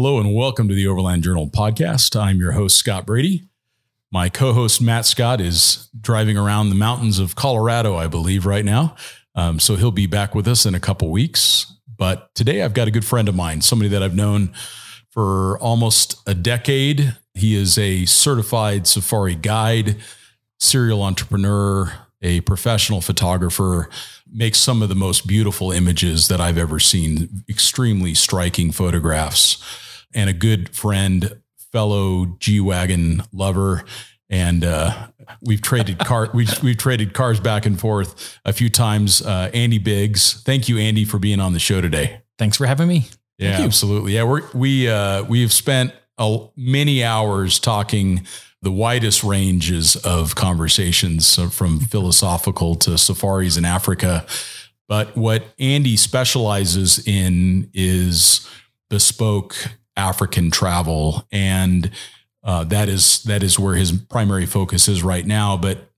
Hello and welcome to the Overland Journal podcast. I'm your host, Scott Brady. My co host, Matt Scott, is driving around the mountains of Colorado, I believe, right now. Um, so he'll be back with us in a couple weeks. But today I've got a good friend of mine, somebody that I've known for almost a decade. He is a certified safari guide, serial entrepreneur, a professional photographer, makes some of the most beautiful images that I've ever seen, extremely striking photographs, and a good friend, fellow G Wagon lover. And uh, we've traded car we've, we've traded cars back and forth a few times. Uh, Andy Biggs, thank you, Andy, for being on the show today. Thanks for having me. Yeah, absolutely. Yeah, we're, we uh, we've spent a, many hours talking the widest ranges of conversations so from philosophical to safaris in Africa. But what Andy specializes in is bespoke African travel. And uh, that is that is where his primary focus is right now. But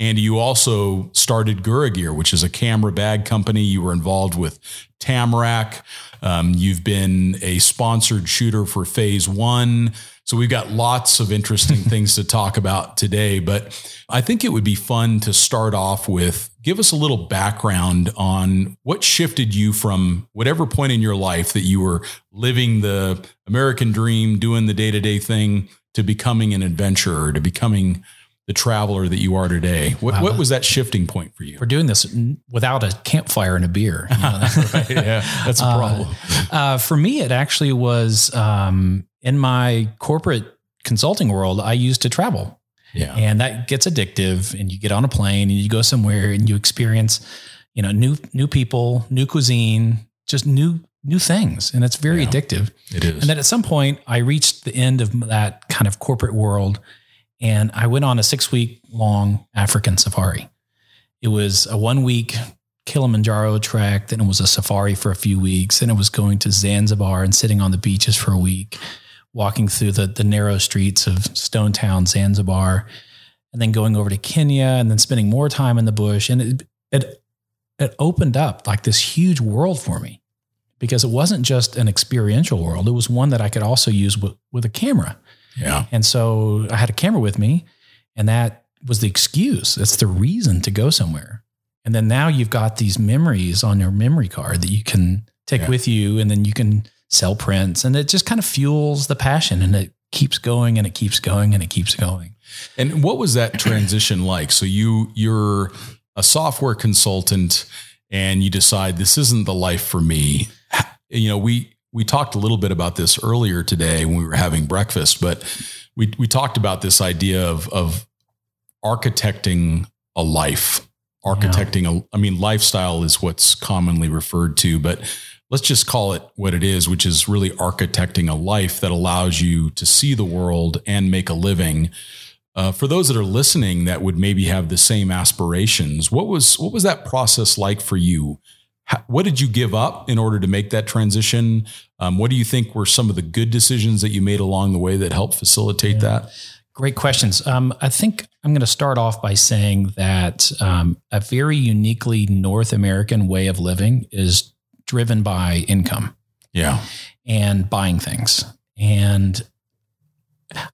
Andy, you also started Gura Gear, which is a camera bag company. You were involved with Tamrac. Um, you've been a sponsored shooter for Phase One. So we've got lots of interesting things to talk about today. But I think it would be fun to start off with give us a little background on what shifted you from whatever point in your life that you were living the American dream, doing the day to day thing, to becoming an adventurer, to becoming the traveler that you are today. What, wow. what was that shifting point for you? We're doing this without a campfire and a beer. You know? right, yeah, that's a problem. Uh, uh, for me, it actually was um, in my corporate consulting world, I used to travel. Yeah. And that gets addictive and you get on a plane and you go somewhere and you experience, you know, new new people, new cuisine, just new new things. And it's very yeah, addictive. It is. And then at some point I reached the end of that kind of corporate world and I went on a 6 week long African safari. It was a 1 week Kilimanjaro trek, then it was a safari for a few weeks, then it was going to Zanzibar and sitting on the beaches for a week walking through the, the narrow streets of Stone Town, Zanzibar, and then going over to Kenya and then spending more time in the bush. And it, it, it opened up like this huge world for me because it wasn't just an experiential world. It was one that I could also use with, with a camera. Yeah. And so I had a camera with me and that was the excuse. That's the reason to go somewhere. And then now you've got these memories on your memory card that you can take yeah. with you and then you can sell prints and it just kind of fuels the passion and it keeps going and it keeps going and it keeps going. And what was that transition like? So you you're a software consultant and you decide this isn't the life for me. You know, we we talked a little bit about this earlier today when we were having breakfast, but we we talked about this idea of of architecting a life, architecting yeah. a I mean lifestyle is what's commonly referred to, but let's just call it what it is, which is really architecting a life that allows you to see the world and make a living. Uh, for those that are listening that would maybe have the same aspirations, what was what was that process like for you? How, what did you give up in order to make that transition? Um, what do you think were some of the good decisions that you made along the way that helped facilitate yeah. that? Great questions. Um, I think I'm going to start off by saying that um, a very uniquely North American way of living is driven by income. Yeah. And buying things. And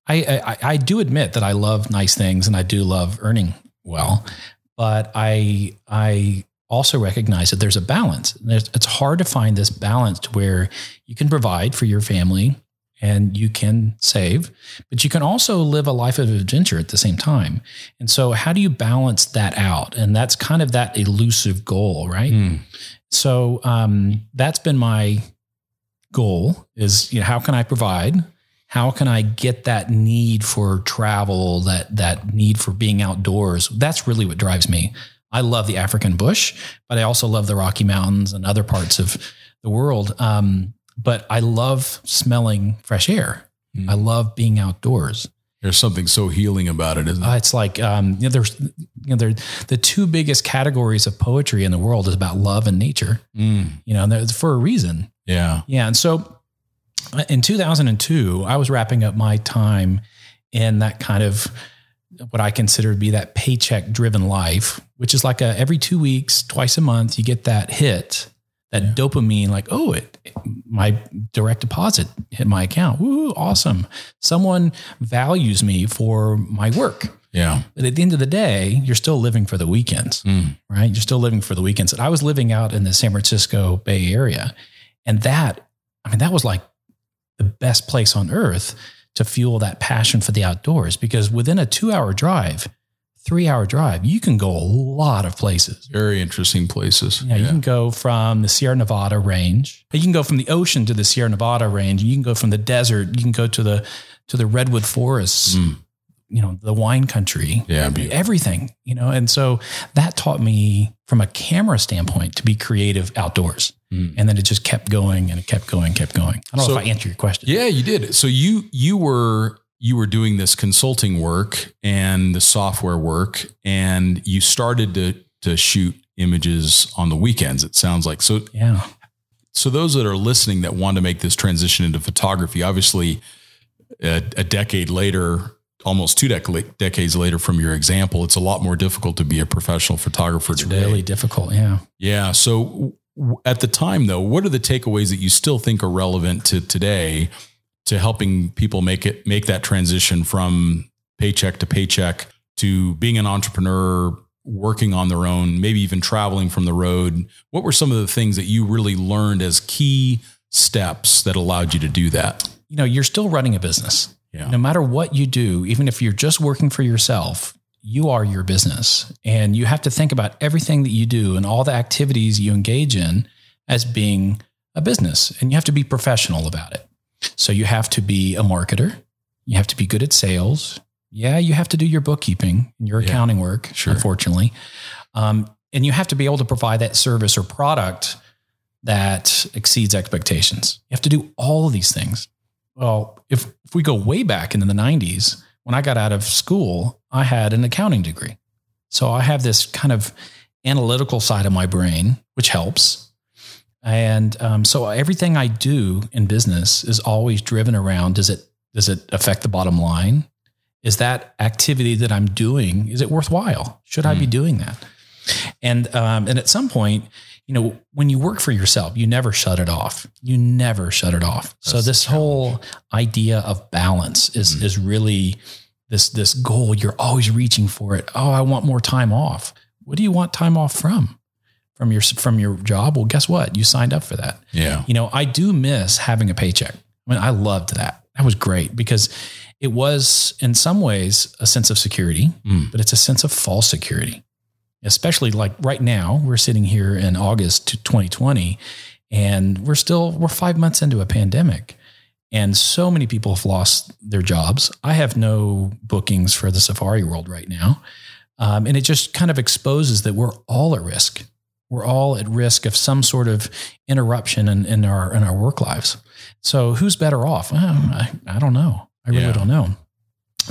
I, I, I do admit that I love nice things and I do love earning well, but I I also recognize that there's a balance. it's hard to find this balance where you can provide for your family and you can save, but you can also live a life of adventure at the same time. And so, how do you balance that out? And that's kind of that elusive goal, right? Mm. So um, that's been my goal is you know how can I provide? How can I get that need for travel, that that need for being outdoors? That's really what drives me. I love the African bush, but I also love the Rocky Mountains and other parts of the world. Um, but I love smelling fresh air. Mm. I love being outdoors. There's something so healing about it, isn't it? Uh, it's like um, you know, there's you know, the two biggest categories of poetry in the world is about love and nature. Mm. You know, and for a reason. Yeah, yeah. And so, uh, in 2002, I was wrapping up my time in that kind of what I consider to be that paycheck driven life, which is like a every two weeks, twice a month, you get that hit that dopamine, like, oh, it, it- my direct deposit hit my account. Woo, awesome. Someone values me for my work. Yeah. But at the end of the day, you're still living for the weekends, Mm. right? You're still living for the weekends. And I was living out in the San Francisco Bay Area. And that, I mean, that was like the best place on earth to fuel that passion for the outdoors because within a two hour drive, three hour drive, you can go a lot of places. Very interesting places. Yeah, you can go from the Sierra Nevada range. You can go from the ocean to the Sierra Nevada range. You can go from the desert. You can go to the to the redwood forests. Mm. You know, the wine country. Yeah, everything. You know, and so that taught me from a camera standpoint to be creative outdoors. Mm. And then it just kept going and it kept going, kept going. I don't So- know if I answered your question. Yeah, you did. So you you were you were doing this consulting work and the software work, and you started to to shoot images on the weekends. It sounds like so. Yeah. So those that are listening that want to make this transition into photography, obviously, a, a decade later, almost two dec- decades later from your example, it's a lot more difficult to be a professional photographer It's today. really difficult. Yeah. Yeah. So w- at the time, though, what are the takeaways that you still think are relevant to today to helping people make it make that transition from paycheck to paycheck to being an entrepreneur, working on their own, maybe even traveling from the road? What were some of the things that you really learned as key steps that allowed you to do that? You know, you're still running a business. Yeah. no matter what you do, even if you're just working for yourself, you are your business. And you have to think about everything that you do and all the activities you engage in as being a business. And you have to be professional about it. So you have to be a marketer, you have to be good at sales. Yeah, you have to do your bookkeeping and your Yeah. accounting work, Sure. unfortunately. Um, and you have to be able to provide that service or product that exceeds expectations. You have to do all of these things. Well, if, if we go way back into the 90s, when I got out of school, I had an accounting degree. So I have this kind of analytical side of my brain, which helps. And um, so everything I do in business is always driven around does it does it affect the bottom line? Is that activity that I'm doing is it worthwhile? Should I be doing that? And um, and at some point, you know, when you work for yourself, you never shut it off. You never shut it off. so That's the this whole idea of balance is Mhm. is really this this goal. You're always reaching for it. Oh, I want more time off. What do you want time off from? From your from your job? Well, guess what? You signed up for that. Yeah. You know, I do miss having a paycheck. I mean, I loved that. That was great because it was in some ways a sense of security, Mm. but it's a sense of false security. Especially like right now, we're sitting here in August 2020 and we're still we're 5 months into a pandemic. And so many people have lost their jobs. I have no bookings for the safari world right now. Um, and it just kind of exposes that we're all at risk. We're all at risk of some sort of interruption in, in our in our work lives. So who's better off? I, I don't know. I really Yeah. don't know.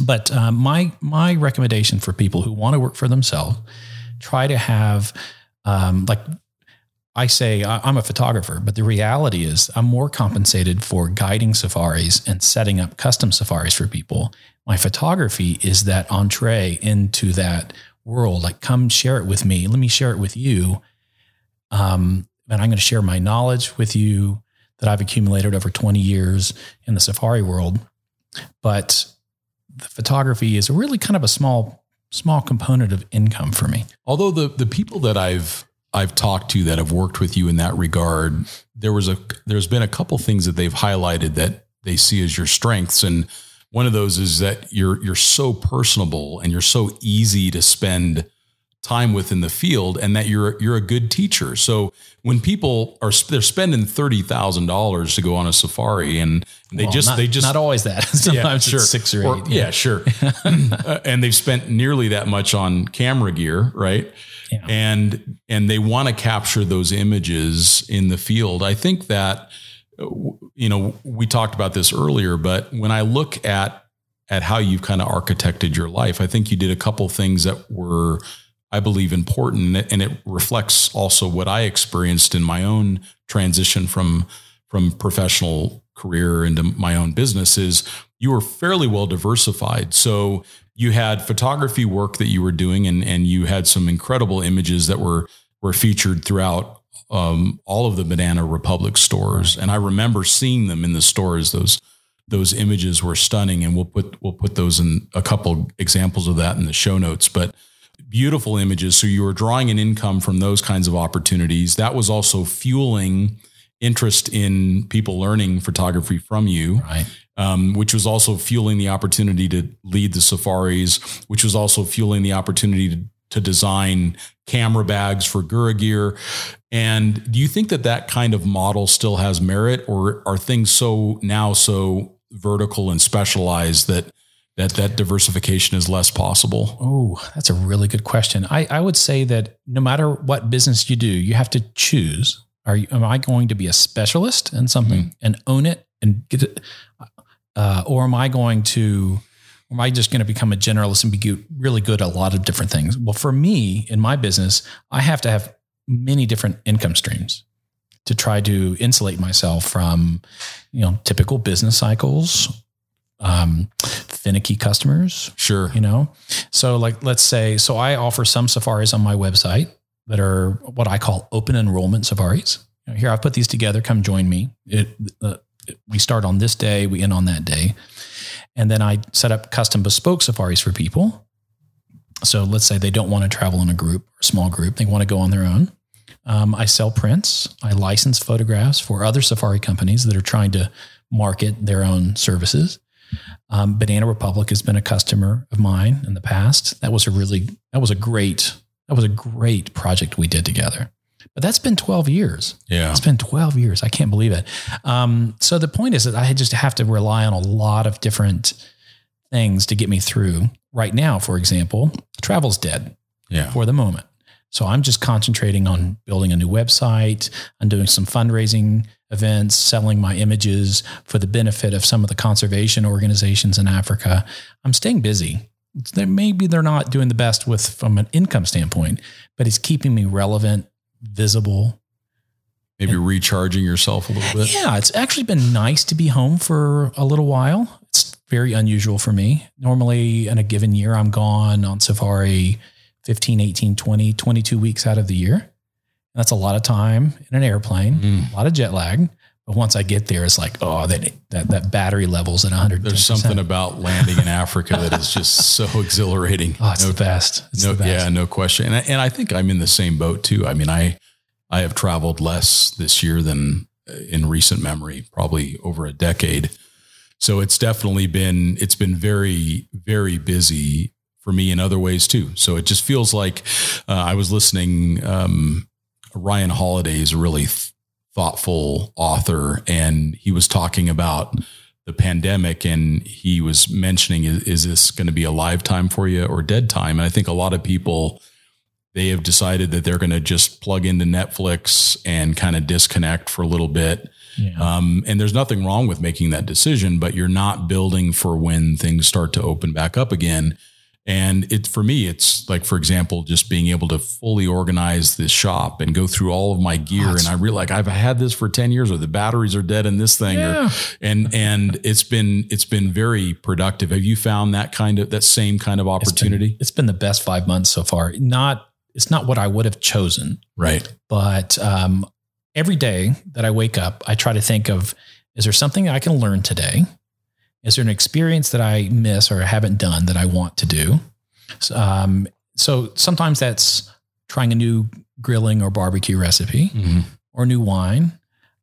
But um, my my recommendation for people who want to work for themselves, try to have um, like I say I'm a photographer, but the reality is I'm more compensated for guiding safaris and setting up custom safaris for people. My photography is that entree into that world. Like, come share it with me. Let me share it with you. Um, and I'm going to share my knowledge with you that I've accumulated over 20 years in the safari world. But the photography is really kind of a small, small component of income for me. Although the the people that I've I've talked to that have worked with you in that regard, there was a there's been a couple things that they've highlighted that they see as your strengths, and one of those is that you're you're so personable and you're so easy to spend time with in the field, and that you're you're a good teacher. So when people are they're spending thirty thousand dollars to go on a safari, and they Well, just not, they just not always that. Sometimes sure. it's six or eight. yeah, sure. Uh, and they've spent nearly that much on camera gear, right? Yeah. And and they want to capture those images in the field. I think that uh, you know we talked about this earlier, but when I look at at how you've kind of architected your life, I think you did a couple things that were I believe important, and it reflects also what I experienced in my own transition from from professional career into my own business. Is you were fairly well diversified, so you had photography work that you were doing, and and you had some incredible images that were were featured throughout um, all of the Banana Republic stores, and I remember seeing them in the stores. Those those images were stunning, and we'll put we'll put those in a couple examples of that in the show notes. But beautiful images. So you were drawing an income from those kinds of opportunities. That was also fueling interest in people learning photography from you. Right. Um, which was also fueling the opportunity to lead the safaris, which was also fueling the opportunity to, to design camera bags for Gura Gear. And do you think that that kind of model still has merit, or are things so now so vertical and specialized that that that diversification is less possible? Oh, that's a really good question. I, I would say that no matter what business you do, you have to choose. Are you, am I going to be a specialist in something mm-hmm. and own it and get it? Uh, or am I going to, or am I just going to become a generalist and be really good at a lot of different things? Well, for me in my business, I have to have many different income streams to try to insulate myself from, you know, typical business cycles, um, finicky customers. Sure. You know, so like, let's say, so I offer some safaris on my website that are what I call open enrollment safaris. You know, here, I've put these together. Come join me. It, uh, we start on this day, we end on that day. And then I set up custom bespoke safaris for people. So let's say they don't want to travel in a group or small group, they want to go on their own. Um, I sell prints, I license photographs for other safari companies that are trying to market their own services. Um, Banana Republic has been a customer of mine in the past. That was a really, that was a great, that was a great project we did together. But that's been 12 years. Yeah. It's been 12 years. I can't believe it. Um, so the point is that I just have to rely on a lot of different things to get me through. Right now, for example, travel's dead yeah. for the moment. So I'm just concentrating on building a new website. I'm doing some fundraising events, selling my images for the benefit of some of the conservation organizations in Africa. I'm staying busy. Maybe they're not doing the best with from an income standpoint, but it's keeping me relevant visible. Maybe and, recharging yourself a little bit. Yeah, it's actually been nice to be home for a little while. It's very unusual for me. Normally, in a given year, I'm gone on safari 15, 18, 20, 22 weeks out of the year. That's a lot of time in an airplane, mm. a lot of jet lag. But once I get there, it's like, oh, that that, that battery level's at 100. There's something about landing in Africa that is just so exhilarating. Oh, it's no, the best. It's no, the best. Yeah, no question. And I, and I think I'm in the same boat too. I mean, I I have traveled less this year than uh, in recent memory, probably over a decade. So it's definitely been it's been very very busy for me in other ways too. So it just feels like uh, I was listening. Um, Ryan Holiday is really th- thoughtful author, and he was talking about the pandemic, and he was mentioning, is, is this going to be a lifetime for you or dead time? And I think a lot of people they have decided that they're going to just plug into Netflix and kind of disconnect for a little bit. Yeah. Um, and there's nothing wrong with making that decision, but you're not building for when things start to open back up again. And it for me, it's like, for example, just being able to fully organize this shop and go through all of my gear. and I realize like I've had this for 10 years or the batteries are dead in this thing. Yeah. Or, and and it's been it's been very productive. Have you found that kind of that same kind of opportunity? It's been, it's been the best five months so far. Not it's not what I would have chosen. Right. But um, every day that I wake up, I try to think of is there something I can learn today? Is there an experience that I miss or haven't done that I want to do? Um, so sometimes that's trying a new grilling or barbecue recipe mm-hmm. or new wine,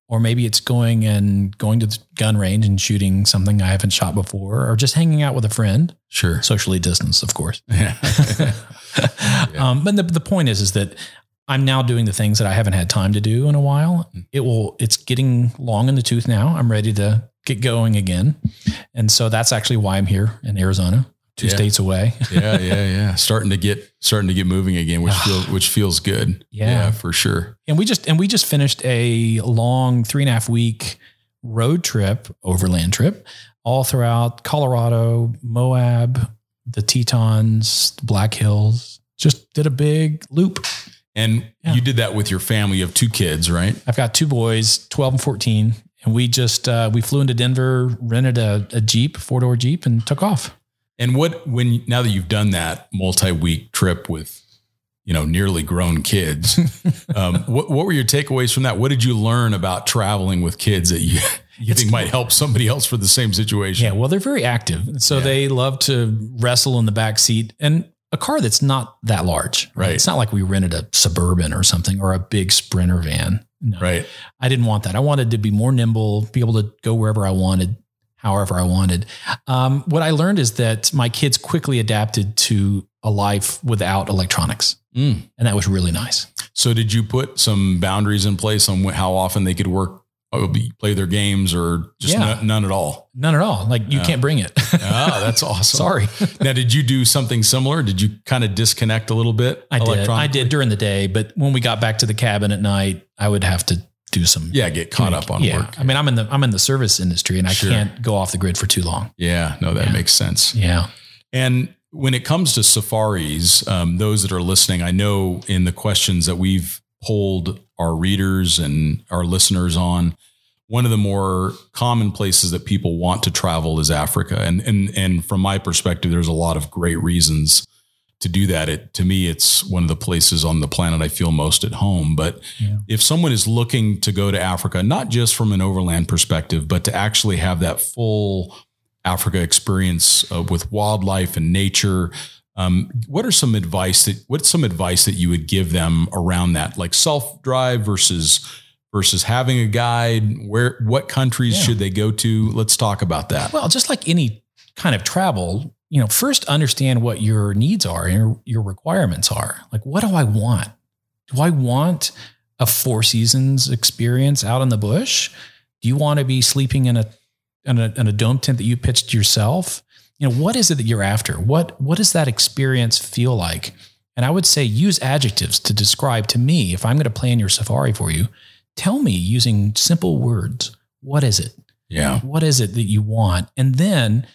or maybe it's going and going to the gun range and shooting something I haven't shot before, or just hanging out with a friend. Sure, socially distanced, of course. Yeah. yeah. Um, but the, the point is, is that I'm now doing the things that I haven't had time to do in a while. Mm. It will. It's getting long in the tooth now. I'm ready to get going again. And so that's actually why I'm here in Arizona, two yeah. states away. yeah, yeah, yeah. Starting to get starting to get moving again, which feels which feels good. Yeah. yeah, for sure. And we just and we just finished a long three and a half week road trip, overland trip, all throughout Colorado, Moab, the Tetons, the Black Hills. Just did a big loop. And yeah. you did that with your family. You have two kids, right? I've got two boys, 12 and 14 and we just uh, we flew into Denver, rented a, a Jeep, four door Jeep, and took off. And what when now that you've done that multi week trip with you know, nearly grown kids. um, what, what were your takeaways from that? What did you learn about traveling with kids that you, you think might help somebody else for the same situation? Yeah, well, they're very active. So they love to wrestle in the back seat and a car that's not that large. Right. It's not like we rented a suburban or something or a big sprinter van. No. Right. I didn't want that. I wanted to be more nimble, be able to go wherever I wanted, however I wanted. Um, what I learned is that my kids quickly adapted to a life without electronics. Mm. And that was really nice. So did you put some boundaries in place on how often they could work, be- play their games or just Yeah. none, none at all? None at all. Like you Yeah. can't bring it. oh, that's awesome. Sorry. Now, did you do something similar? Did you kind of disconnect a little bit? I did. I did during the day, but when we got back to the cabin at night, I would have to do some Yeah, get caught up on yeah. work. I mean, I'm in the I'm in the service industry and I Sure. can't go off the grid for too long. Yeah, no, that makes sense. Yeah. And when it comes to safaris, um, those that are listening, I know in the questions that we've polled our readers and our listeners on, one of the more common places that people want to travel is Africa. And and and from my perspective, there's a lot of great reasons to do that. It to me, it's one of the places on the planet I feel most at home. But Yeah. if someone is looking to go to Africa, not just from an overland perspective, but to actually have that full Africa experience uh, with wildlife and nature, um, what are some advice that what's some advice that you would give them around that, like self drive versus versus having a guide? Where what countries Yeah. should they go to? Let's talk about that. Well, just like any kind of travel, you know, first understand what your needs are and your, your requirements are. Like, what do I want? Do I want a four seasons experience out in the bush? Do you want to be sleeping in a in a, in a dome tent that you pitched yourself? You know, what is it that you're after? What what does that experience feel like? And I would say use adjectives to describe to me if I'm going to plan your safari for you. Tell me using simple words. What is it? Yeah, what is it that you want and then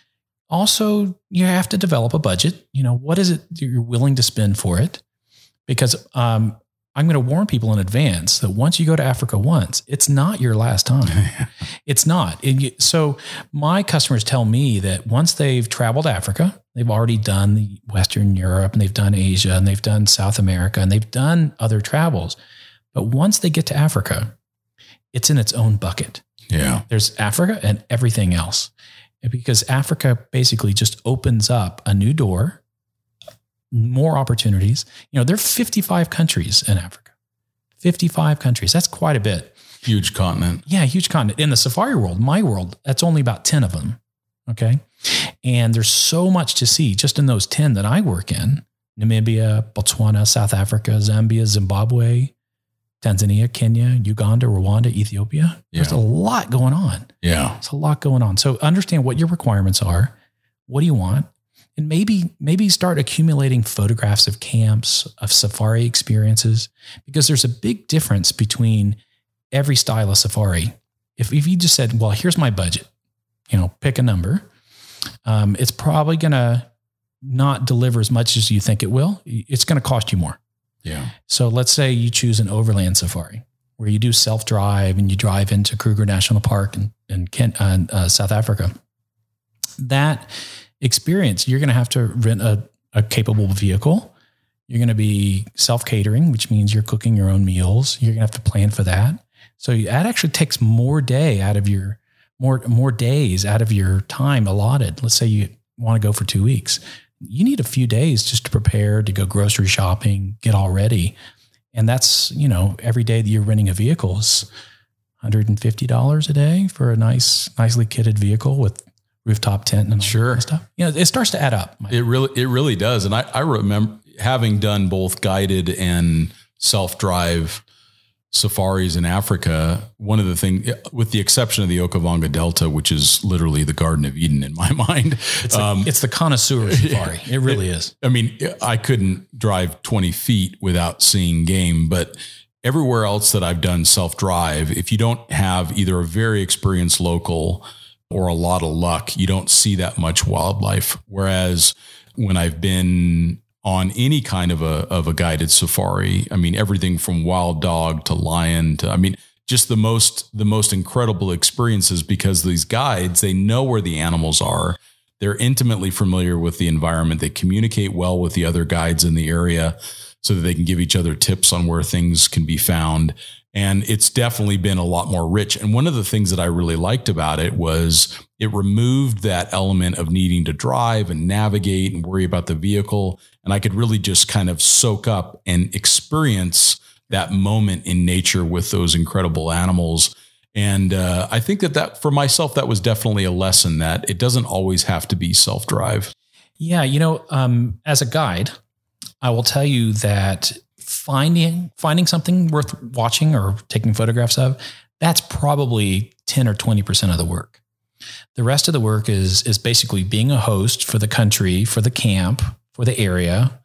also you have to develop a budget you know what is it that you're willing to spend for it because um, i'm going to warn people in advance that once you go to africa once it's not your last time. It's not. And you- so my customers tell me that once they've traveled africa they've already done the western europe and they've done asia and they've done south america and they've done other travels. But once they get to africa it's in its own bucket. Yeah, there's Africa and everything else. Because Africa basically just opens up a new door, more opportunities. You know, there are 55 countries in Africa. 55 countries. That's quite a bit. huge continent. Yeah, huge continent. In the safari world, my world, that's only about 10 of them. Okay. And there's so much to see just in those 10 that I work in Namibia, Botswana, South Africa, Zambia, Zimbabwe, Tanzania, Kenya, Uganda, Rwanda, Ethiopia. There's a lot going on. Yeah, There's a lot going on. So understand what your requirements are. What do you want? And maybe maybe start accumulating photographs of camps, of safari experiences, because there's a big difference between every style of safari. If, if you just said, well, here's my budget, you know, pick a number, um, it's probably going to not deliver as much as you think it will. It's going to cost you more. yeah, So let's say you choose an overland safari where you do self drive and you drive into Kruger National Park in, in Kent, uh, uh, South Africa. That experience, you're going to have to rent a, a capable vehicle. You're going to be self catering, which means you're cooking your own meals. You're going to have to plan for that. So that actually takes more day out of your more more days out of your time allotted. Let's say you want to go for two weeks. You need a few days just to prepare to go grocery shopping, get all ready. And that's, you know, every day that you're renting a vehicle is $150 a day for a nice, nicely kitted vehicle with rooftop tent and Sure. stuff. You know, it starts to add up. It really, it really does. And I, I remember having done both guided and self drive safaris in Africa. One of the things, with the exception of the Okavango Delta, which is literally the Garden of Eden in my mind. It's, a- um, it's the connoisseur safari. It really is. I mean, I couldn't drive 20 feet without seeing game, but everywhere else that I've done self drive, if you don't have either a very experienced local or a lot of luck, you don't see that much wildlife. Whereas when I've been on any kind of a of a guided safari, I mean everything from wild dog to lion to I mean just the most the most incredible experiences because these guides they know where the animals are they're intimately familiar with the environment. They communicate well with the other guides in the area. so that they can give each other tips on where things can be found. And it's definitely been a lot more rich. And one of the things that I really liked about it was it removed that element of needing to drive and navigate and worry about the vehicle. And I could really just kind of soak up and experience that moment in nature with those incredible animals. And uh, I think that that for myself, that was definitely a lesson that it doesn't always have to be self drive. Yeah, you know, um, as a guide, I will tell you that finding finding something worth watching or taking photographs of, that's probably 10 or 20% of the work. The rest of the work is is basically being a host for the country, for the camp, for the area.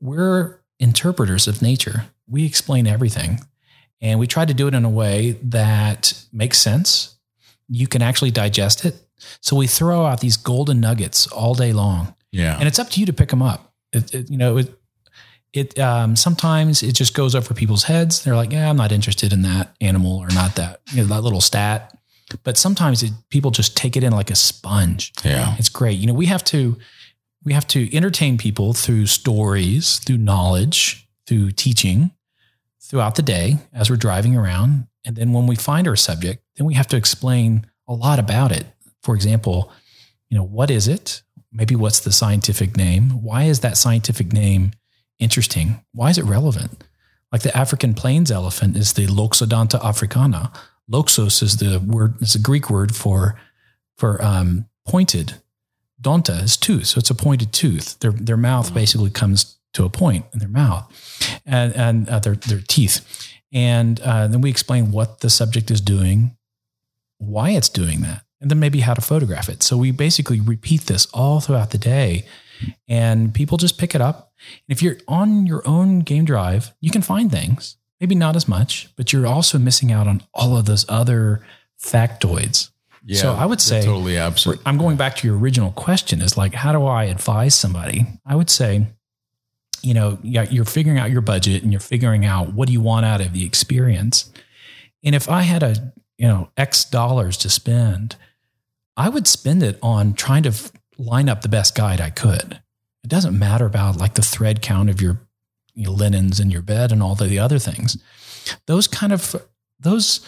We're interpreters of nature. We explain everything. And we try to do it in a way that makes sense. You can actually digest it. So we throw out these golden nuggets all day long. Yeah. And it's up to you to pick them up. It, it, you know, it, it um, sometimes it just goes over people's heads. They're like, yeah, I'm not interested in that animal or not that, you know, that little stat. But sometimes it, people just take it in like a sponge. Yeah. It's great. You know, we have to, we have to entertain people through stories, through knowledge, through teaching throughout the day as we're driving around. And then when we find our subject, then we have to explain a lot about it. For example, you know, what is it? Maybe what's the scientific name? Why is that scientific name interesting? Why is it relevant? Like the African plains elephant is the Loxodonta africana. Loxos is the word, it's a Greek word for for um, pointed. Donta is tooth, so it's a pointed tooth. Their their mouth basically comes to a point in their mouth and, and uh, their, their teeth. And uh, then we explain what the subject is doing, why it's doing that, and then maybe how to photograph it. So we basically repeat this all throughout the day, and people just pick it up. And if you're on your own game drive, you can find things, maybe not as much, but you're also missing out on all of those other factoids. Yeah, so I would say totally absent. I'm going back to your original question is like, how do I advise somebody? I would say, you know, you're figuring out your budget and you're figuring out what do you want out of the experience. And if I had a, you know, X dollars to spend, I would spend it on trying to f- line up the best guide I could. It doesn't matter about like the thread count of your, your linens in your bed and all the, the other things. Those kind of, those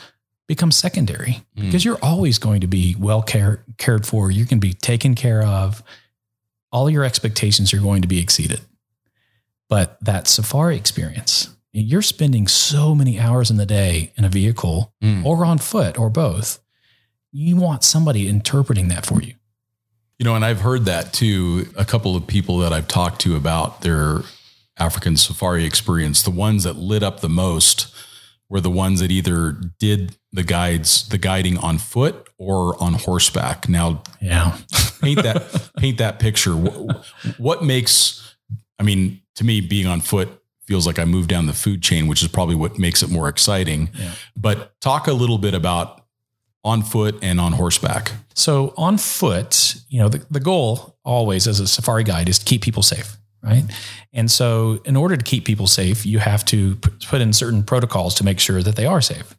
become secondary Mm. because you're always going to be well care, cared for. You can be taken care of. All your expectations are going to be exceeded. But that safari experience, you're spending so many hours in the day in a vehicle Mm. or on foot or both. You want somebody interpreting that for you. You know, and I've heard that too. A couple of people that I've talked to about their African safari experience, the ones that lit up the most were the ones that either did the guides, the guiding on foot or on horseback. Now, Yeah. paint that paint that picture. What, what makes? I mean, to me, being on foot feels like I move down the food chain, which is probably what makes it more exciting. Yeah. But talk a little bit about on foot and on horseback. So on foot, you know, the, the goal always as a safari guide is to keep people safe, right? And so in order to keep people safe, you have to put in certain protocols to make sure that they are safe.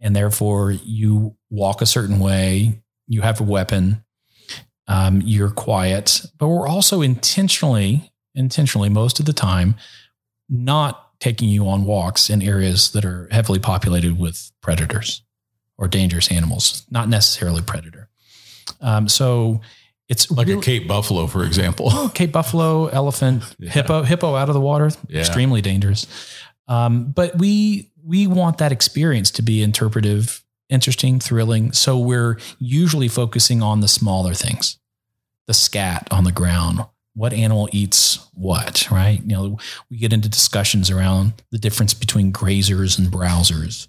And therefore you walk a certain way, you have a weapon, um, you're quiet, but we're also intentionally, intentionally most of the time, not taking you on walks in areas that are heavily populated with predators or dangerous animals, not necessarily predator. Um, so it's Like real- a Cape Buffalo, for example. Oh, Cape buffalo, elephant, Yeah. hippo, hippo out of the water, Yeah. extremely dangerous. Um, but we we want that experience to be interpretive, interesting, thrilling. So we're usually focusing on the smaller things, the scat on the ground, what animal eats what, right? You know, we get into discussions around the difference between grazers and browsers.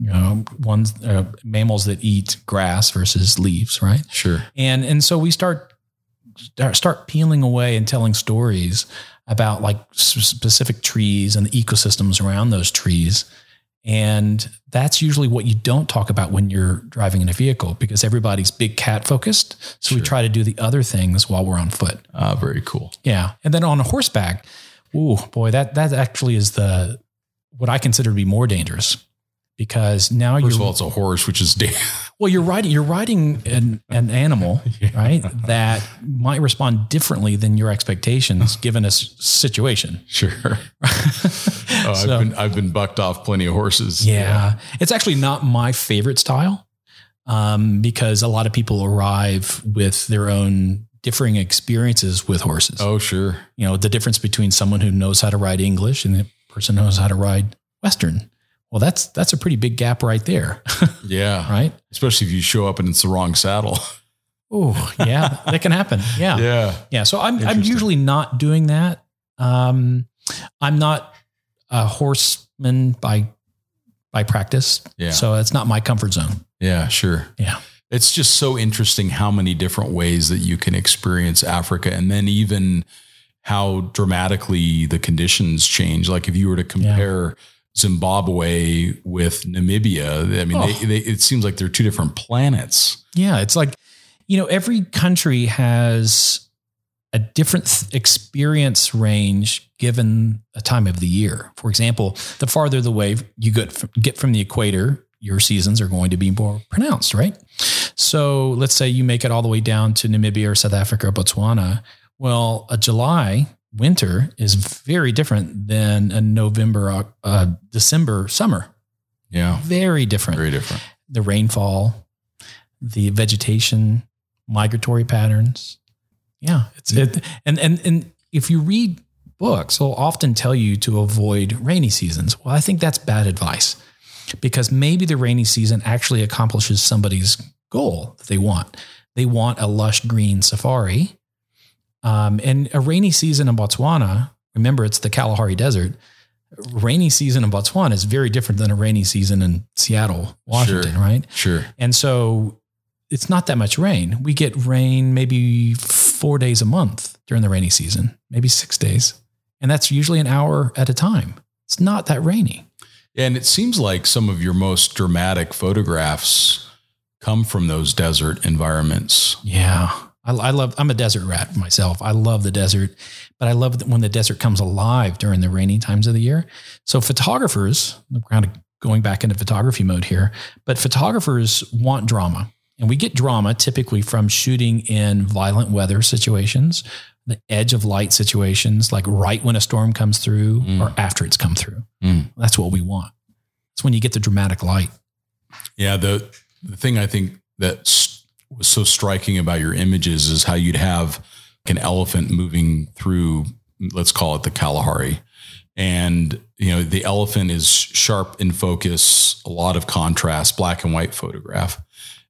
You know, ones uh, mammals that eat grass versus leaves, right? Sure. and and so we start start- start peeling away and telling stories about like specific trees and the ecosystems around those trees and that's usually what you don't talk about when you're driving in a vehicle because everybody's big cat focused so we try to do the other things while we're on foot Ah, very cool. yeah and then on a horseback ooh boy that that actually is the what i consider to be more dangerous because now First you're of all, it's a horse, which is da- Well, you're riding you're riding an, an animal, right? That might respond differently than your expectations given a s- situation. Sure. oh, I've been I've been bucked off plenty of horses. Yeah. It's actually not my favorite style um, because a lot of people arrive with their own differing experiences with horses. Oh, sure. You know, the difference between someone who knows how to ride English and the person who knows how to ride Western. Well, that's that's a pretty big gap right there, Yeah. right? Especially if you show up and it's the wrong saddle. Oh, yeah, that can happen. Yeah. yeah. Yeah. So I'm I'm usually not doing that. Um, I'm not a horseman by by practice. Yeah. So it's not my comfort zone. Yeah. Sure. Yeah. It's just so interesting how many different ways that you can experience Africa and then even how dramatically the conditions change. Like if you were to compare Zimbabwe with Namibia, I mean, Oh. they, they, it seems like they're two different planets. Yeah, it's like, you know, every country has a different th- experience range given a time of the year. For example, the farther the way you get from, get from the equator, your seasons are going to be more pronounced, right? So let's say you make it all the way down to Namibia or South Africa or Botswana. Well, a July winter is very different than a November, uh, December summer. Yeah. Very different Very different. the rainfall, the vegetation, migratory patterns. Yeah, it's it, and and and if you read books, they'll often tell you to avoid rainy seasons. Well, I think that's bad advice because maybe the rainy season actually accomplishes somebody's goal that they want. They want a lush green safari, um, and a rainy season in Botswana. Remember, it's the Kalahari Desert. Rainy season in Botswana is very different than a rainy season in Seattle, Washington, Sure. right? Sure. And so it's not that much rain. We get rain maybe four days a month during the rainy season, maybe six days. And that's usually an hour at a time. It's not that rainy. And it seems like some of your most dramatic photographs come from those desert environments. Yeah. I, I love, I'm a desert rat myself. I love the desert, but I love when the desert comes alive during the rainy times of the year. So photographers, I'm kind of going back into photography mode here, but photographers want drama. And we get drama typically from shooting in violent weather situations, the edge of light situations, like right when a storm comes through Mm. or after it's come through. Mm. That's what we want. It's when you get the dramatic light. Yeah, the the thing I think that s- was so striking about your images is how you'd have an elephant moving through, let's call it the Kalahari, and you know the elephant is sharp in focus, a lot of contrast, black and white photograph,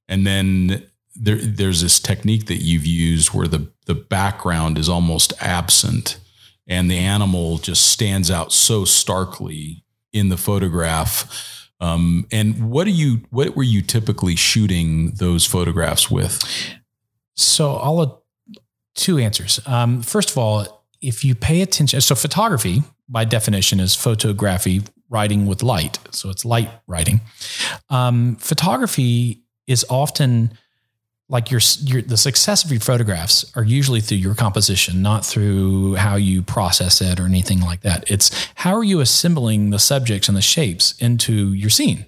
and then there, there's this technique that you've used where the the background is almost absent, and the animal just stands out so starkly in the photograph. Um, and what are you? What were you typically shooting those photographs with? So I'll have two answers. Um, first of all, if you pay attention, so photography by definition is photography writing with light. So it's light writing. Um, photography is often like your, your the success of your photographs are usually through your composition, not through how you process it or anything like that. It's how are you assembling the subjects and the shapes into your scene.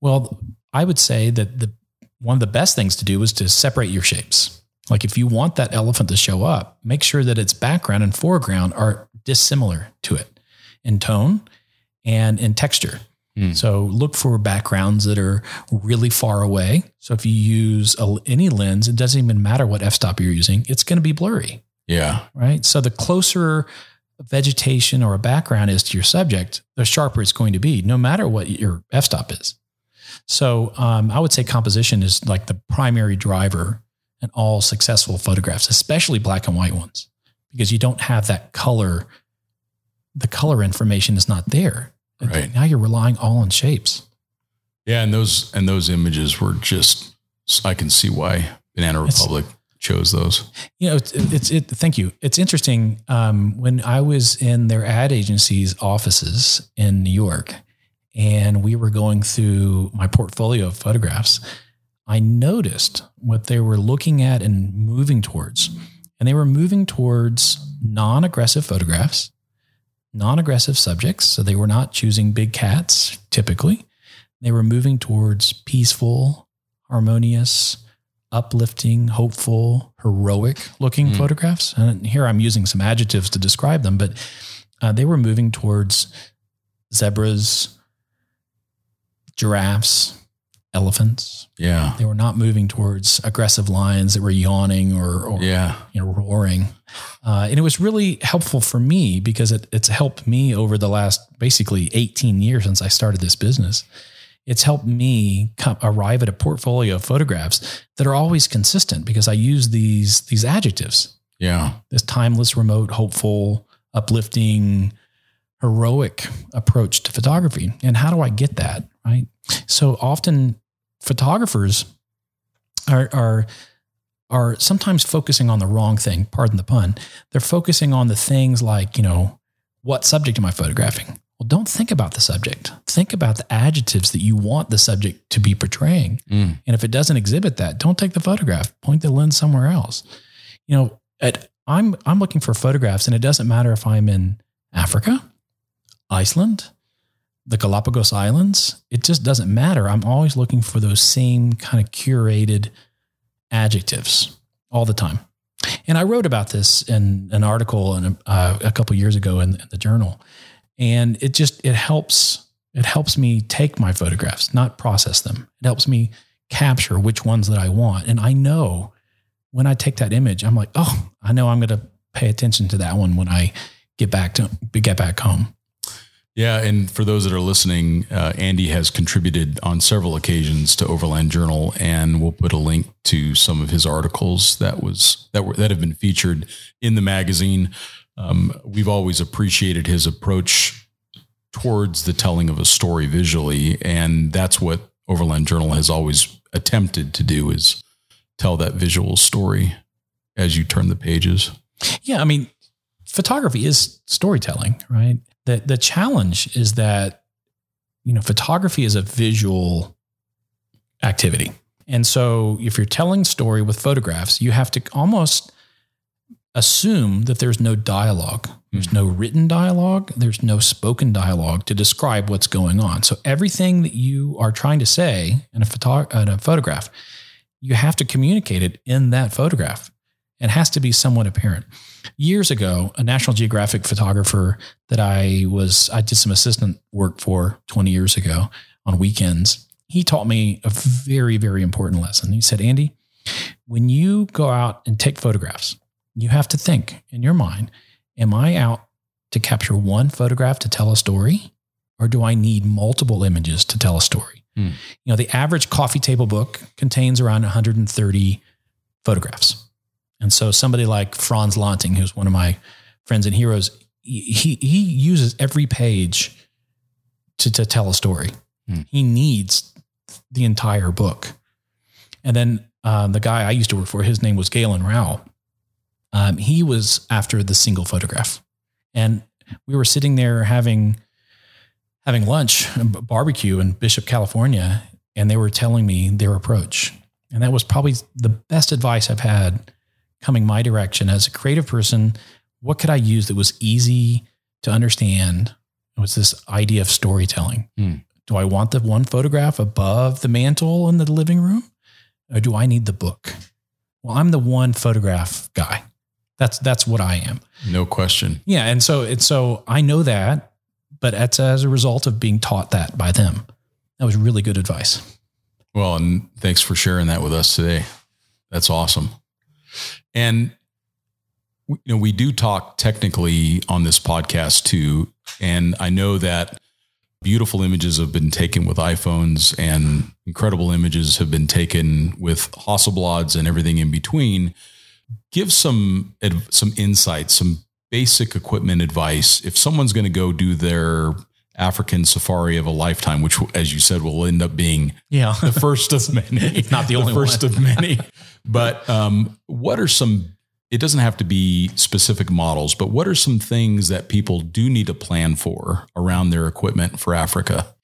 Well, I would say that the one of the best things to do is to separate your shapes. Like if you want that elephant to show up, make sure that its background and foreground are dissimilar to it in tone and in texture. Hmm. So look for backgrounds that are really far away. So if you use a, any lens, it doesn't even matter what f-stop you're using, it's going to be blurry, Yeah, right? So the closer a vegetation or a background is to your subject, the sharper it's going to be, no matter what your f-stop is. So um, I would say composition is like the primary driver in all successful photographs, especially black and white ones, because you don't have that color. The color information is not there. Right. Now you're relying all on shapes. yeah, and those and those images were just. I can see why Banana It's- Republic chose those. You know, it's, it's it. Thank you. It's interesting. Um, when I was in their ad agency's offices in New York, and we were going through my portfolio of photographs, I noticed what they were looking at and moving towards, and they were moving towards non-aggressive photographs, non-aggressive subjects. So they were not choosing big cats typically. They were moving towards peaceful, harmonious, uplifting, hopeful, heroic looking Mm. photographs. And here I'm using some adjectives to describe them, but uh, they were moving towards zebras, giraffes, elephants. Yeah. They were not moving towards aggressive lions that were yawning or, or Yeah. you know, roaring. Uh, and it was really helpful for me because it, it's helped me over the last basically 18 years since I started this business. It's helped me come, arrive at a portfolio of photographs that are always consistent because I use these these adjectives: Yeah. this timeless, remote, hopeful, uplifting, heroic approach to photography. And how do I get that right? So often, photographers are are are sometimes focusing on the wrong thing. Pardon the pun. They're focusing on the things like you know what subject am I photographing? Well, don't think about the subject. Think about the adjectives that you want the subject to be portraying. Mm. And if it doesn't exhibit that, don't take the photograph. Point the lens somewhere else. You know, at, I'm I'm looking for photographs, and it doesn't matter if I'm in Africa, Iceland, the Galapagos Islands. It just doesn't matter. I'm always looking for those same kind of curated adjectives all the time. And I wrote about this in an article in a, uh, a couple years ago in, in the journal, and it just it helps it helps me take my photographs, not process them. It helps me capture which ones that I want, and I know when I take that image, I'm like, oh, I know I'm going to pay attention to that one when I get back to get back home. Yeah, and for those that are listening, uh, Andy has contributed on several occasions to Overland Journal, and we'll put a link to some of his articles that was that were that have been featured in the magazine. Um, we've always appreciated his approach towards the telling of a story visually, and that's what Overland Journal has always attempted to do: is tell that visual story as you turn the pages. Yeah, I mean, photography is storytelling, right? The the challenge is that you know, photography is a visual activity. And so if you're telling story with photographs, you have to almost assume that there's no dialogue. There's hmm. no written dialogue, there's no spoken dialogue to describe what's going on. So everything that you are trying to say in a photo- in a photograph, you have to communicate it in that photograph. It has to be somewhat apparent years ago, a National Geographic photographer that I was, I did some assistant work for 20 years ago on weekends. He taught me a very, very important lesson. He said, Andy, when you go out and take photographs, you have to think in your mind, am I out to capture one photograph to tell a story? Or do I need multiple images to tell a story? Hmm. You know, the average coffee table book contains around 130 photographs. And so somebody like Frans Lanting, who's one of my friends and heroes, he he uses every page to, to tell a story. Hmm. He needs the entire book. And then uh, the guy I used to work for, his name was Galen Rowell. Um, he was after the single photograph, and we were sitting there having having lunch, barbecue in Bishop, California, and they were telling me their approach. And that was probably the best advice I've had coming my direction as a creative person. What could I use that was easy to understand? It was this idea of storytelling. Hmm. Do I want the one photograph above the mantle in the living room? Or do I need the book? Well, I'm the one photograph guy. That's that's what I am. No question. Yeah, and so and so I know that, but it's as a result of being taught that by them. That was really good advice. Well, and thanks for sharing that with us today. That's awesome. And you know, we do talk technically on this podcast too, and I know that beautiful images have been taken with iPhones and incredible images have been taken with Hasselblads and everything in between. Give some some insights, some basic equipment advice if someone's going to go do their African safari of a lifetime, which, as you said, will end up being Yeah. the first of many, If not the only first one. of many. But um, what are some? It doesn't have to be specific models, but what are some things that people do need to plan for around their equipment for Africa?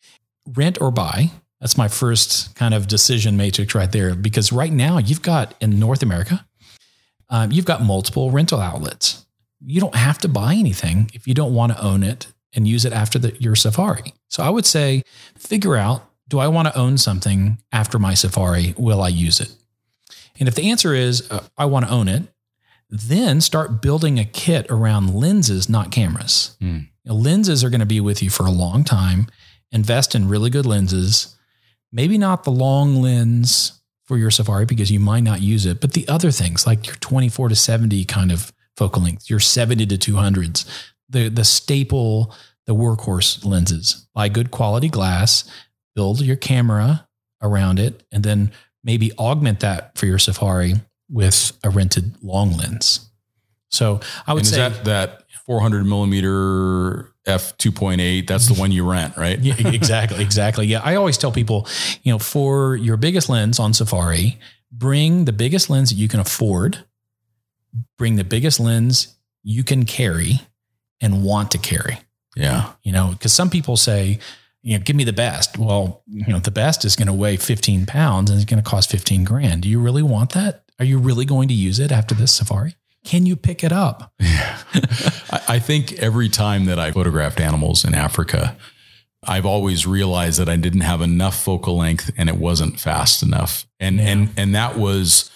rent or buy. That's my first kind of decision matrix right there. Because right now you've got in North America, um, you've got multiple rental outlets. You don't have to buy anything if you don't want to own it and use it after the, your safari. So I would say figure out do I want to own something after my safari? Will I use it? And if the answer is uh, I want to own it, then start building a kit around lenses, not cameras. Mm. You know, lenses are going to be with you for a long time. Invest in really good lenses. Maybe not the long lens for your Safari because you might not use it, but the other things like your 24 to 70 kind of focal length, your 70 to 200s, the the staple, the workhorse lenses. Buy good quality glass, build your camera around it, and then maybe augment that for your Safari with a rented long lens. So I would And is say that that 400 millimeter f 2.8? That's the one you rent, right? yeah, exactly, exactly. Yeah, I always tell people, you know, for your biggest lens on Safari, bring the biggest lens that you can afford. Bring the biggest lens you can carry and want to carry. Yeah. You know, because some people say, you know, give me the best. Well, you know, the best is going to weigh 15 pounds and it's going to cost 15 grand. Do you really want that? Are you really going to use it after this safari? Can you pick it up? I, I think every time that I photographed animals in Africa, I've always realized that I didn't have enough focal length and it wasn't fast enough. And and and that was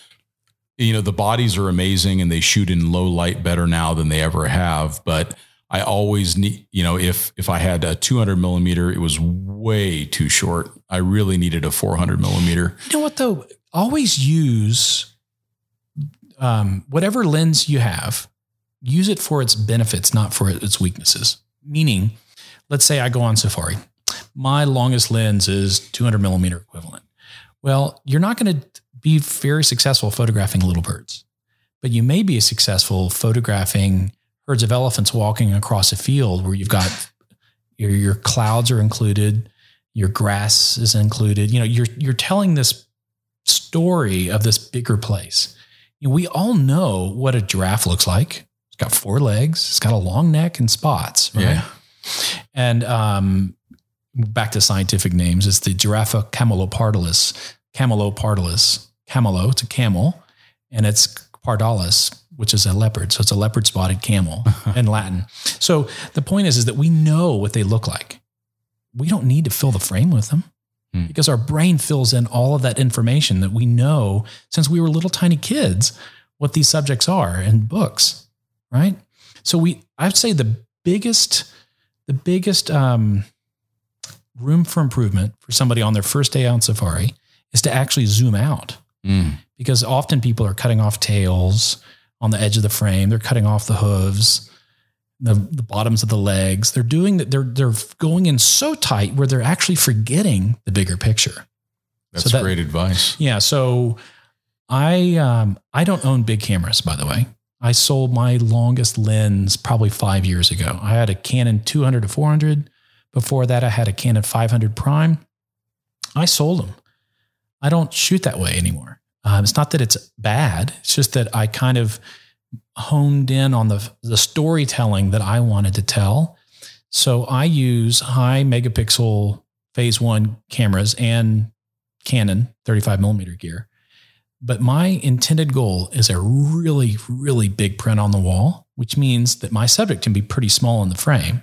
you know, the bodies are amazing and they shoot in low light better now than they ever have. But I always need, you know, if if I had a 200 millimeter, it was way too short. I really needed a 400 millimeter. You know what though? Always use um, whatever lens you have. Use it for its benefits, not for its weaknesses. Meaning, let's say I go on Safari. My longest lens is 200 millimeter equivalent. Well, you're not going to be very successful photographing little birds, but you may be successful photographing herds of elephants walking across a field where you've got your, your clouds are included, your grass is included. You know, you're you're telling this story of this bigger place. You know, we all know what a giraffe looks like. It's got four legs. It's got a long neck and spots. Right? Yeah. And um, back to scientific names, it's the Giraffa camelopardalis. Camelopardalis. Camelo, it's a camel, and it's pardalis, which is a leopard. So it's a leopard spotted camel in Latin. So the point is, is that we know what they look like. We don't need to fill the frame with them Hmm. because our brain fills in all of that information that we know since we were little tiny kids what these subjects are in books, right? So we, I'd say the biggest, the biggest um, room for improvement for somebody on their first day on safari is to actually zoom out Mm. because often people are cutting off tails on the edge of the frame. They're cutting off the hooves, the, the bottoms of the legs. They're doing that. They're, they're going in so tight where they're actually forgetting the bigger picture. That's So that- great advice. Yeah. So I, um, I don't own big cameras, by the way. I sold my longest lens probably five years ago. I had a Canon 200 to 400. Before that, I had a Canon 500 Prime. I sold them. I don't shoot that way anymore. Um, it's not that it's bad. It's just that I kind of honed in on the the storytelling that I wanted to tell. So I use high megapixel phase one cameras and Canon 35 millimeter gear. But my intended goal is a really, really big print on the wall, which means that my subject can be pretty small in the frame.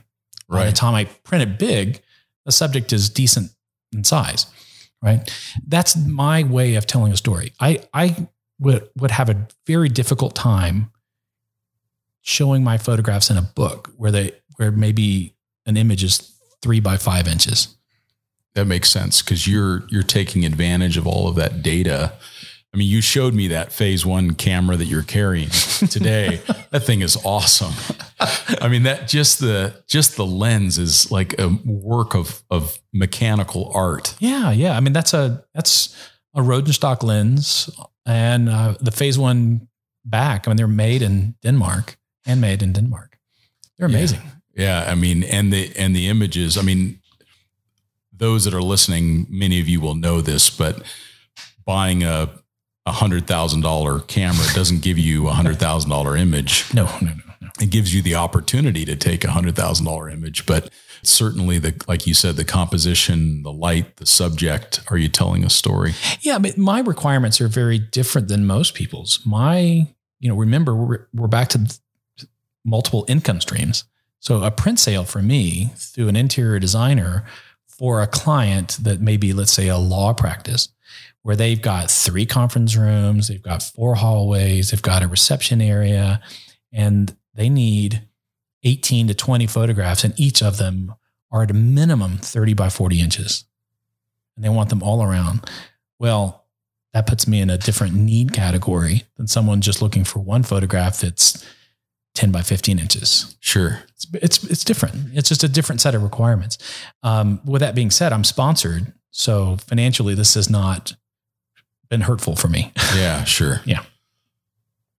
By the time I print it big, the subject is decent in size, right? That's my way of telling a story. I, I would, would have a very difficult time showing my photographs in a book where they, where maybe an image is three by five inches. That makes sense because you're you're taking advantage of all of that data. I mean, you showed me that phase one camera that you're carrying today. that thing is awesome. I mean, that just the just the lens is like a work of of mechanical art. Yeah, yeah. I mean, that's a that's a Rodenstock lens, and uh, the Phase One back. I mean, they're made in Denmark, handmade in Denmark. They're amazing. Yeah, I mean, and the and the images. I mean, those that are listening, many of you will know this, but buying a a hundred thousand dollar camera doesn't give you a hundred thousand dollar image. No, no, no, no. It gives you the opportunity to take a hundred thousand dollar image, but certainly the like you said, the composition, the light, the subject. Are you telling a story? Yeah, but my requirements are very different than most people's. My, you know, remember we're we're back to multiple income streams. So a print sale for me through an interior designer for a client that maybe, let's say, a law practice where they've got three conference rooms, they've got four hallways, they've got a reception area, and they need 18 to 20 photographs, and each of them are at a minimum 30 by 40 inches. And they want them all around. Well, that puts me in a different need category than someone just looking for one photograph that's 10 by 15 inches. Sure. It's, it's, it's different. It's just a different set of requirements. Um, with that being said, I'm sponsored. So financially, this is not been hurtful for me. Yeah, sure. Yeah.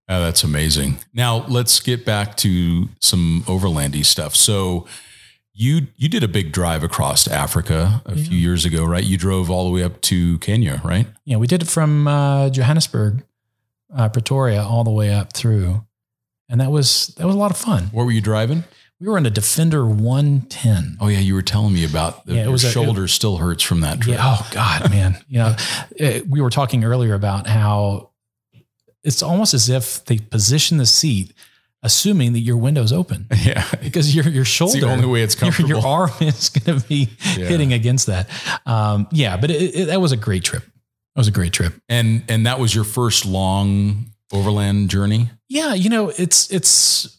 Oh, that's amazing. Now let's get back to some overlandy stuff. So you you did a big drive across Africa a Yeah. few years ago, right? You drove all the way up to Kenya, right? Yeah, we did it from uh, Johannesburg, uh, Pretoria, all the way up through, and that was that was a lot of fun. What were you driving? We were in a Defender 110. Oh yeah, you were telling me about the Yeah, it your was a- shoulder still hurts from that trip. Yeah. Oh God, man. You know, eh, we were talking earlier about how it's almost as if they position the seat, assuming that your window's open Yeah. because your your shoulder, It's the only way it's your, comfortable. your arm is going to be Yeah. hitting against that. Um, yeah, but it, it, that was a great trip. That was a great trip. And and that was your first long overland journey? Yeah, you know, it's it's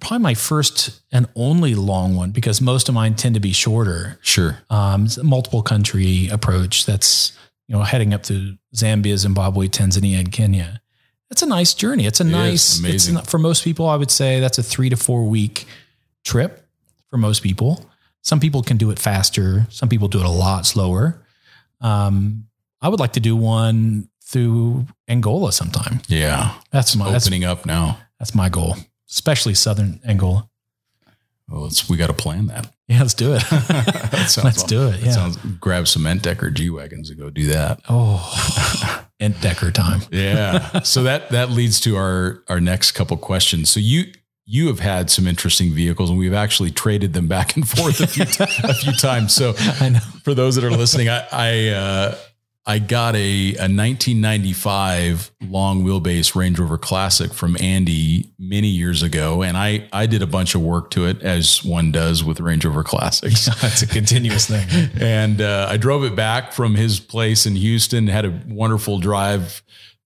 probably my first and only long one because most of mine tend to be shorter. Sure. Um, it's a multiple country approach. That's you know heading up to Zambia, Zimbabwe, Tanzania, and Kenya. That's a nice journey. It's a It nice. It's for most people, I would say that's a three to four week trip for most people. Some people can do it faster. Some people do it a lot slower. Um, I would like to do one through Angola sometime. Yeah. That's my that's, Opening up now. that's my goal, especially southern Angola. Well, it's, we got to plan that. Yeah, let's do it. Let's do it. That Yeah. sounds grab cement decker G wagons and go do that. oh, and Decker time. Yeah. so that that leads to our our next couple questions. So you you have had some interesting vehicles, and we've actually traded them back and forth a few ti- a few times. So I know. for those that are listening, I I, uh, I got a a 1995 long wheelbase Range Rover Classic from Andy many years ago, and I I did a bunch of work to it as one does with Range Rover Classics. It's a continuous thing. and uh, I drove it back from his place in Houston. Had a wonderful drive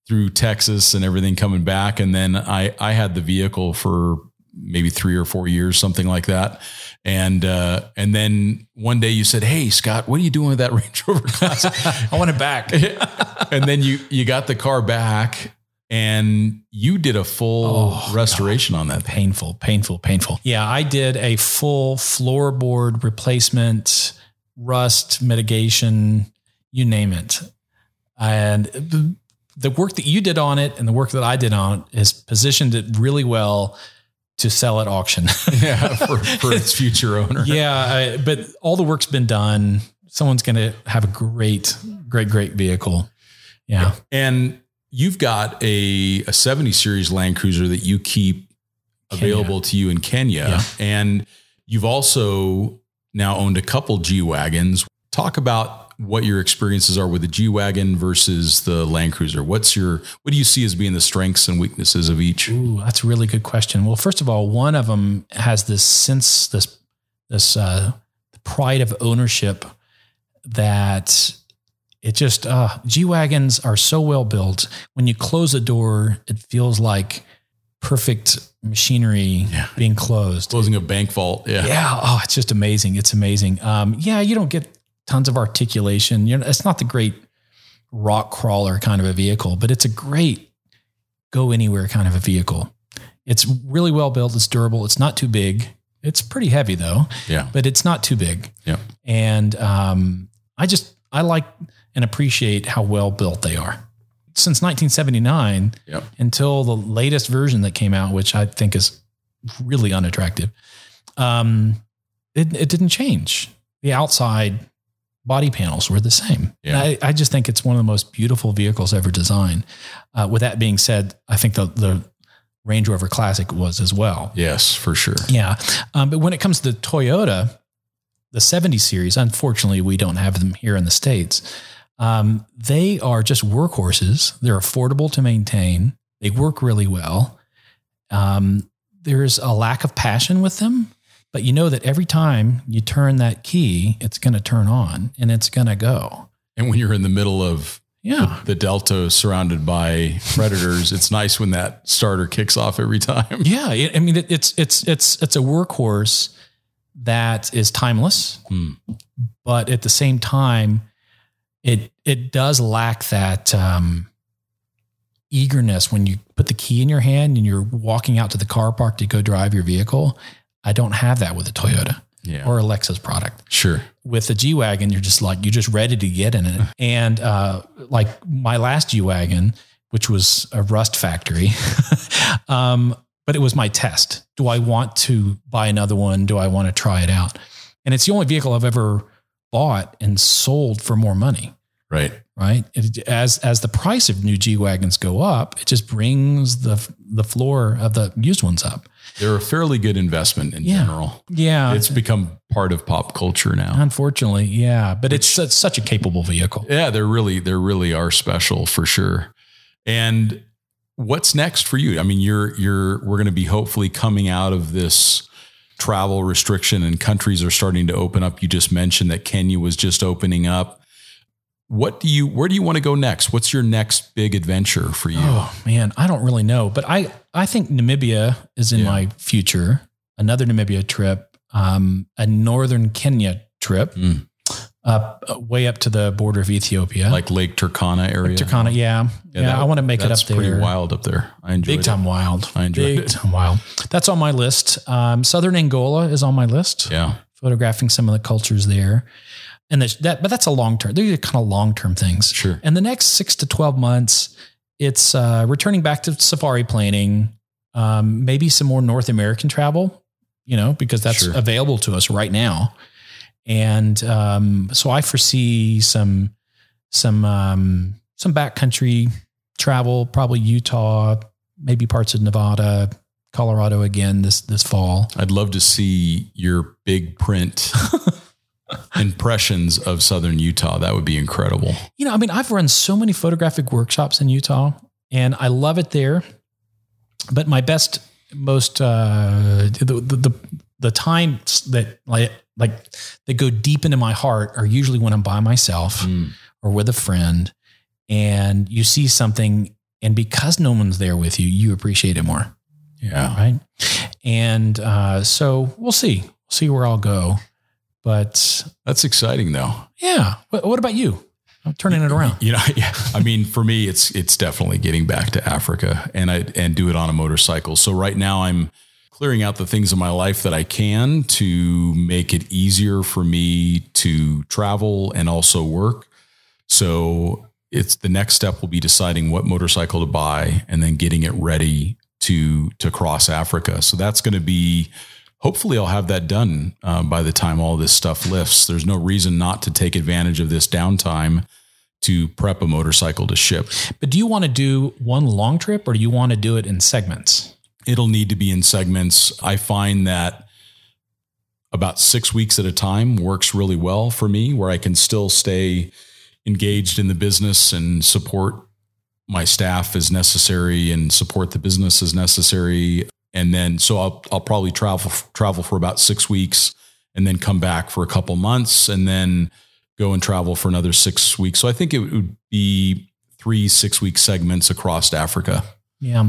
through Texas and everything coming back, and then I I had the vehicle for maybe three or four years, something like that. And uh, and then one day you said, "Hey Scott, what are you doing with that Range Rover Classic?" I want it back. and then you you got the car back, and you did a full Oh, restoration on that. painful, painful, painful. Yeah, I did a full floorboard replacement, rust mitigation, you name it. And the, the work that you did on it and the work that I did on it has positioned it really well to sell at auction. Yeah, for, for its future owner. yeah, I, but all the work's been done. Someone's going to have a great, great, great vehicle. Yeah. And you've got a, a 70 series Land Cruiser that you keep Kenya. available to you in Kenya. Yeah. And you've also now owned a couple G Wagons. Talk about what your experiences are with the G Wagon versus the Land Cruiser. What's your, what do you see as being the strengths and weaknesses of each? Ooh, that's a really good question. Well, first of all, one of them has this sense, this this uh, pride of ownership that it just uh, G wagons are so well built. When you close a door, it feels like perfect machinery Yeah. being closed. Closing a bank vault. Yeah. Yeah. Oh, it's just amazing. It's amazing. Um, yeah, you don't get tons of articulation. You know, it's not the great rock crawler kind of a vehicle, but it's a great go anywhere kind of a vehicle. It's really well built. It's durable. It's not too big. It's pretty heavy though, Yeah. but it's not too big. Yeah. And um, I just I like and appreciate how well built they are. Since 1979 Yep. until the latest version that came out, which I think is really unattractive, um, it, it didn't change. The outside body panels were the same. Yeah. I, I just think it's one of the most beautiful vehicles ever designed. Uh, with that being said, I think the, the Range Rover Classic was as well. Yes, for sure. Yeah. Um, but when it comes to Toyota, the 70 series, unfortunately, we don't have them here in the States. Um, they are just workhorses. They're affordable to maintain. They work really well. Um, there's a lack of passion with them. But you know that every time you turn that key, it's going to turn on and it's going to go. And when you're in the middle of Yeah. the delta surrounded by predators, it's nice when that starter kicks off every time. Yeah, I I mean it, it's it's it's it's a workhorse that is timeless, Hmm. but at the same time, it it does lack that um, eagerness when you put the key in your hand and you're walking out to the car park to go drive your vehicle. I don't have that with a Toyota Yeah. or a Lexus product. sure. With the G wagon, you're just like you're just ready to get in it. And uh, like my last G wagon, which was a rust factory, um, but it was my test. Do I want to buy another one? Do I want to try it out? And it's the only vehicle I've ever bought and sold for more money. Right. Right. It, as as the price of new G wagons go up, it just brings the the floor of the used ones up. They're a fairly good investment in Yeah. general. Yeah, It's become part of pop culture now. unfortunately, yeah. But it's, it's such a capable vehicle. Yeah, they're really they really are special for sure. And what's next for you? I mean, you're you're we're going to be hopefully coming out of this travel restriction and countries are starting to open up. You just mentioned that Kenya was just opening up. What do you where do you want to go next? What's your next big adventure for you? Oh man, I don't really know, but I I think Namibia is in Yeah. my future. Another Namibia trip, um, a northern Kenya trip, Mm. up uh, way up to the border of Ethiopia, Like Lake Turkana area. Turkana. Yeah, yeah. that- I want to make it up there. pretty wild up there. I enjoyed Big time it. wild. I enjoyed Big it. time wild. That's on my list. Um, Southern Angola is on my list. Yeah. Photographing some of the cultures there, and that. But that's a long term. These are kind of long term things. Sure. And the next six to 12 months, it's uh, returning back to safari planning, um, maybe some more North American travel, you know, because that's Sure. available to us right now. And um, so I foresee some, some, um, some backcountry travel, probably Utah, maybe parts of Nevada, Colorado again this, this fall. I'd love to see your big print impressions of southern Utah. That would be incredible. You know, I mean, I've run so many photographic workshops in Utah and I love it there. But my best, most, uh, the, the, the, the times that like, like that go deep into my heart are usually when I'm by myself Mm. or with a friend and you see something and because no one's there with you, you appreciate it more. Yeah. Right. And, uh, so we'll see, we'll see where I'll go. But That's exciting though. yeah. What, what about you? I'm turning it around. You know, yeah. I mean, for me, it's it's definitely getting back to Africa and I and do it on a motorcycle. So right now I'm clearing out the things in my life that I can to make it easier for me to travel and also work. So it's the next step will be deciding what motorcycle to buy and then getting it ready to to cross Africa. So that's going to be hopefully I'll have that done uh, by the time all this stuff lifts. There's no reason not to take advantage of this downtime to prep a motorcycle to ship. But do you want to do one long trip or do you want to do it in segments? It'll need to be in segments. I find that about six weeks at a time works really well for me, where I can still stay engaged in the business and support my staff as necessary and support the business as necessary. And then, so I'll, I'll probably travel, travel for about six weeks and then come back for a couple months and then go and travel for another six weeks. So I think it would be three six week segments across Africa. Yeah.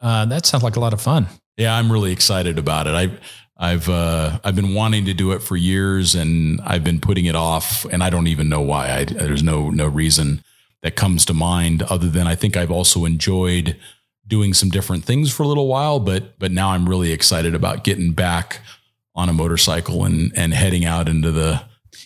Uh, that sounds like a lot of fun. Yeah, I'm really excited about it. I I've uh, I've been wanting to do it for years, and I've been putting it off, and I don't even know why. I, there's no no reason that comes to mind other than I think I've also enjoyed doing some different things for a little while, but but now I'm really excited about getting back on a motorcycle and and heading out into the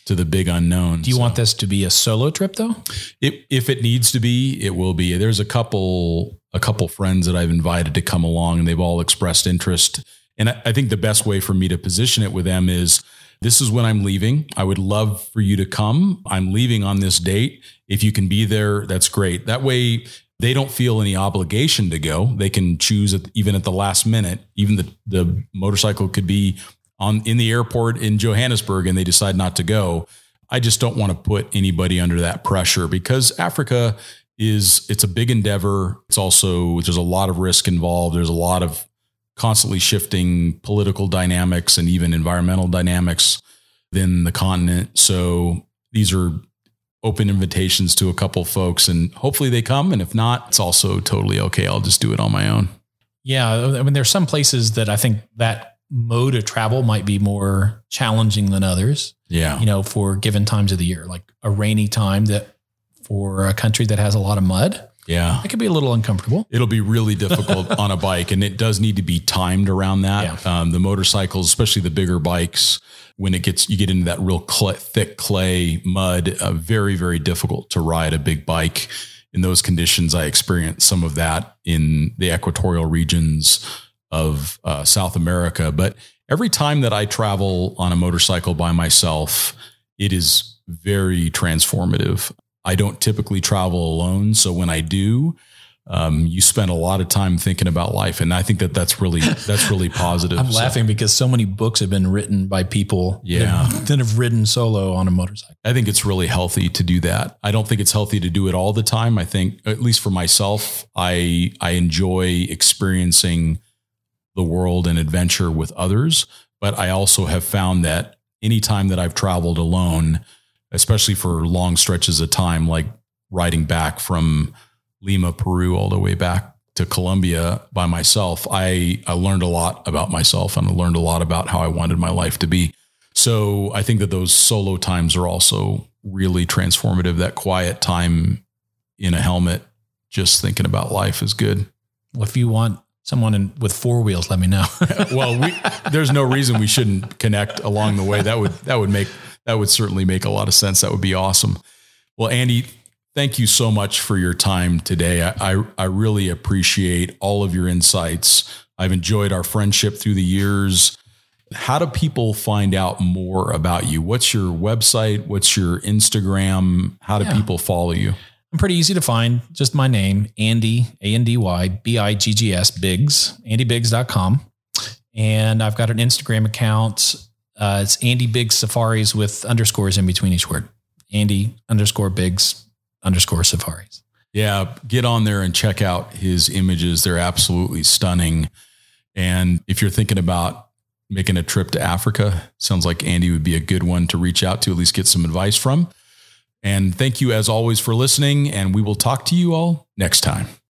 to the big unknown. Do you So- want this to be a solo trip though? if if it needs to be, it will be. There's a couple a couple friends that I've invited to come along, and they've all expressed interest. And I, I think the best way for me to position it with them is this is when I'm leaving. I would love for you to come. I'm leaving on this date. If you can be there, that's great. That way they don't feel any obligation to go. They can choose at, even at the last minute. Even the the motorcycle could be on in the airport in Johannesburg and they decide not to go. I just don't want to put anybody under that pressure because Africa is it's a big endeavor. It's also there's a lot of risk involved. There's a lot of constantly shifting political dynamics and even environmental dynamics within the continent. So these are open invitations to a couple folks and hopefully they come. And if not, it's also totally okay. I'll just do it on my own. Yeah. I mean, there's some places that I think that mode of travel might be more challenging than others. Yeah. You know, for given times of the year, like a rainy time that for a country that has a lot of mud. Yeah. It could be a little uncomfortable. It'll be really difficult on a bike, and it does need to be timed around that. Yeah. Um, the motorcycles, especially the bigger bikes, when it gets you get into that real thick clay mud, uh, very very difficult to ride a big bike in those conditions. I experienced some of that in the equatorial regions of uh, South America, but every time that I travel on a motorcycle by myself, it is very transformative. I don't typically travel alone. So when I do, um, you spend a lot of time thinking about life. And I think that that's really, that's really positive. I'm So- laughing because so many books have been written by people Yeah. that, that have ridden solo on a motorcycle. I think it's really healthy to do that. I don't think it's healthy to do it all the time. I think, at least for myself, I I enjoy experiencing the world and adventure with others. But I also have found that anytime that I've traveled alone, especially for long stretches of time, like riding back from Lima, Peru, all the way back to Colombia by myself, I I learned a lot about myself and I learned a lot about how I wanted my life to be. So I think that those solo times are also really transformative. That quiet time in a helmet, just thinking about life is good. Well, if you want someone in, with four wheels, let me know. Well, we, there's no reason we shouldn't connect along the way. That would that would make that would certainly make a lot of sense. That would be awesome. Well, Andy, thank you so much for your time today. I I, I really appreciate all of your insights. I've enjoyed our friendship through the years. How do people find out more about you? What's your website? What's your Instagram? How do Yeah. people follow you? I'm pretty easy to find. Just my name, Andy, A N D Y B I G G S, Biggs, andybiggs.com. And I've got an Instagram account. Uh, it's Andy Biggs Safaris with underscores in between each word. Andy underscore Biggs underscore Safaris. Yeah, get on there and check out his images. They're absolutely stunning. And if you're thinking about making a trip to Africa, sounds like Andy would be a good one to reach out to, at least get some advice from. And thank you, as always, for listening. And we will talk to you all next time.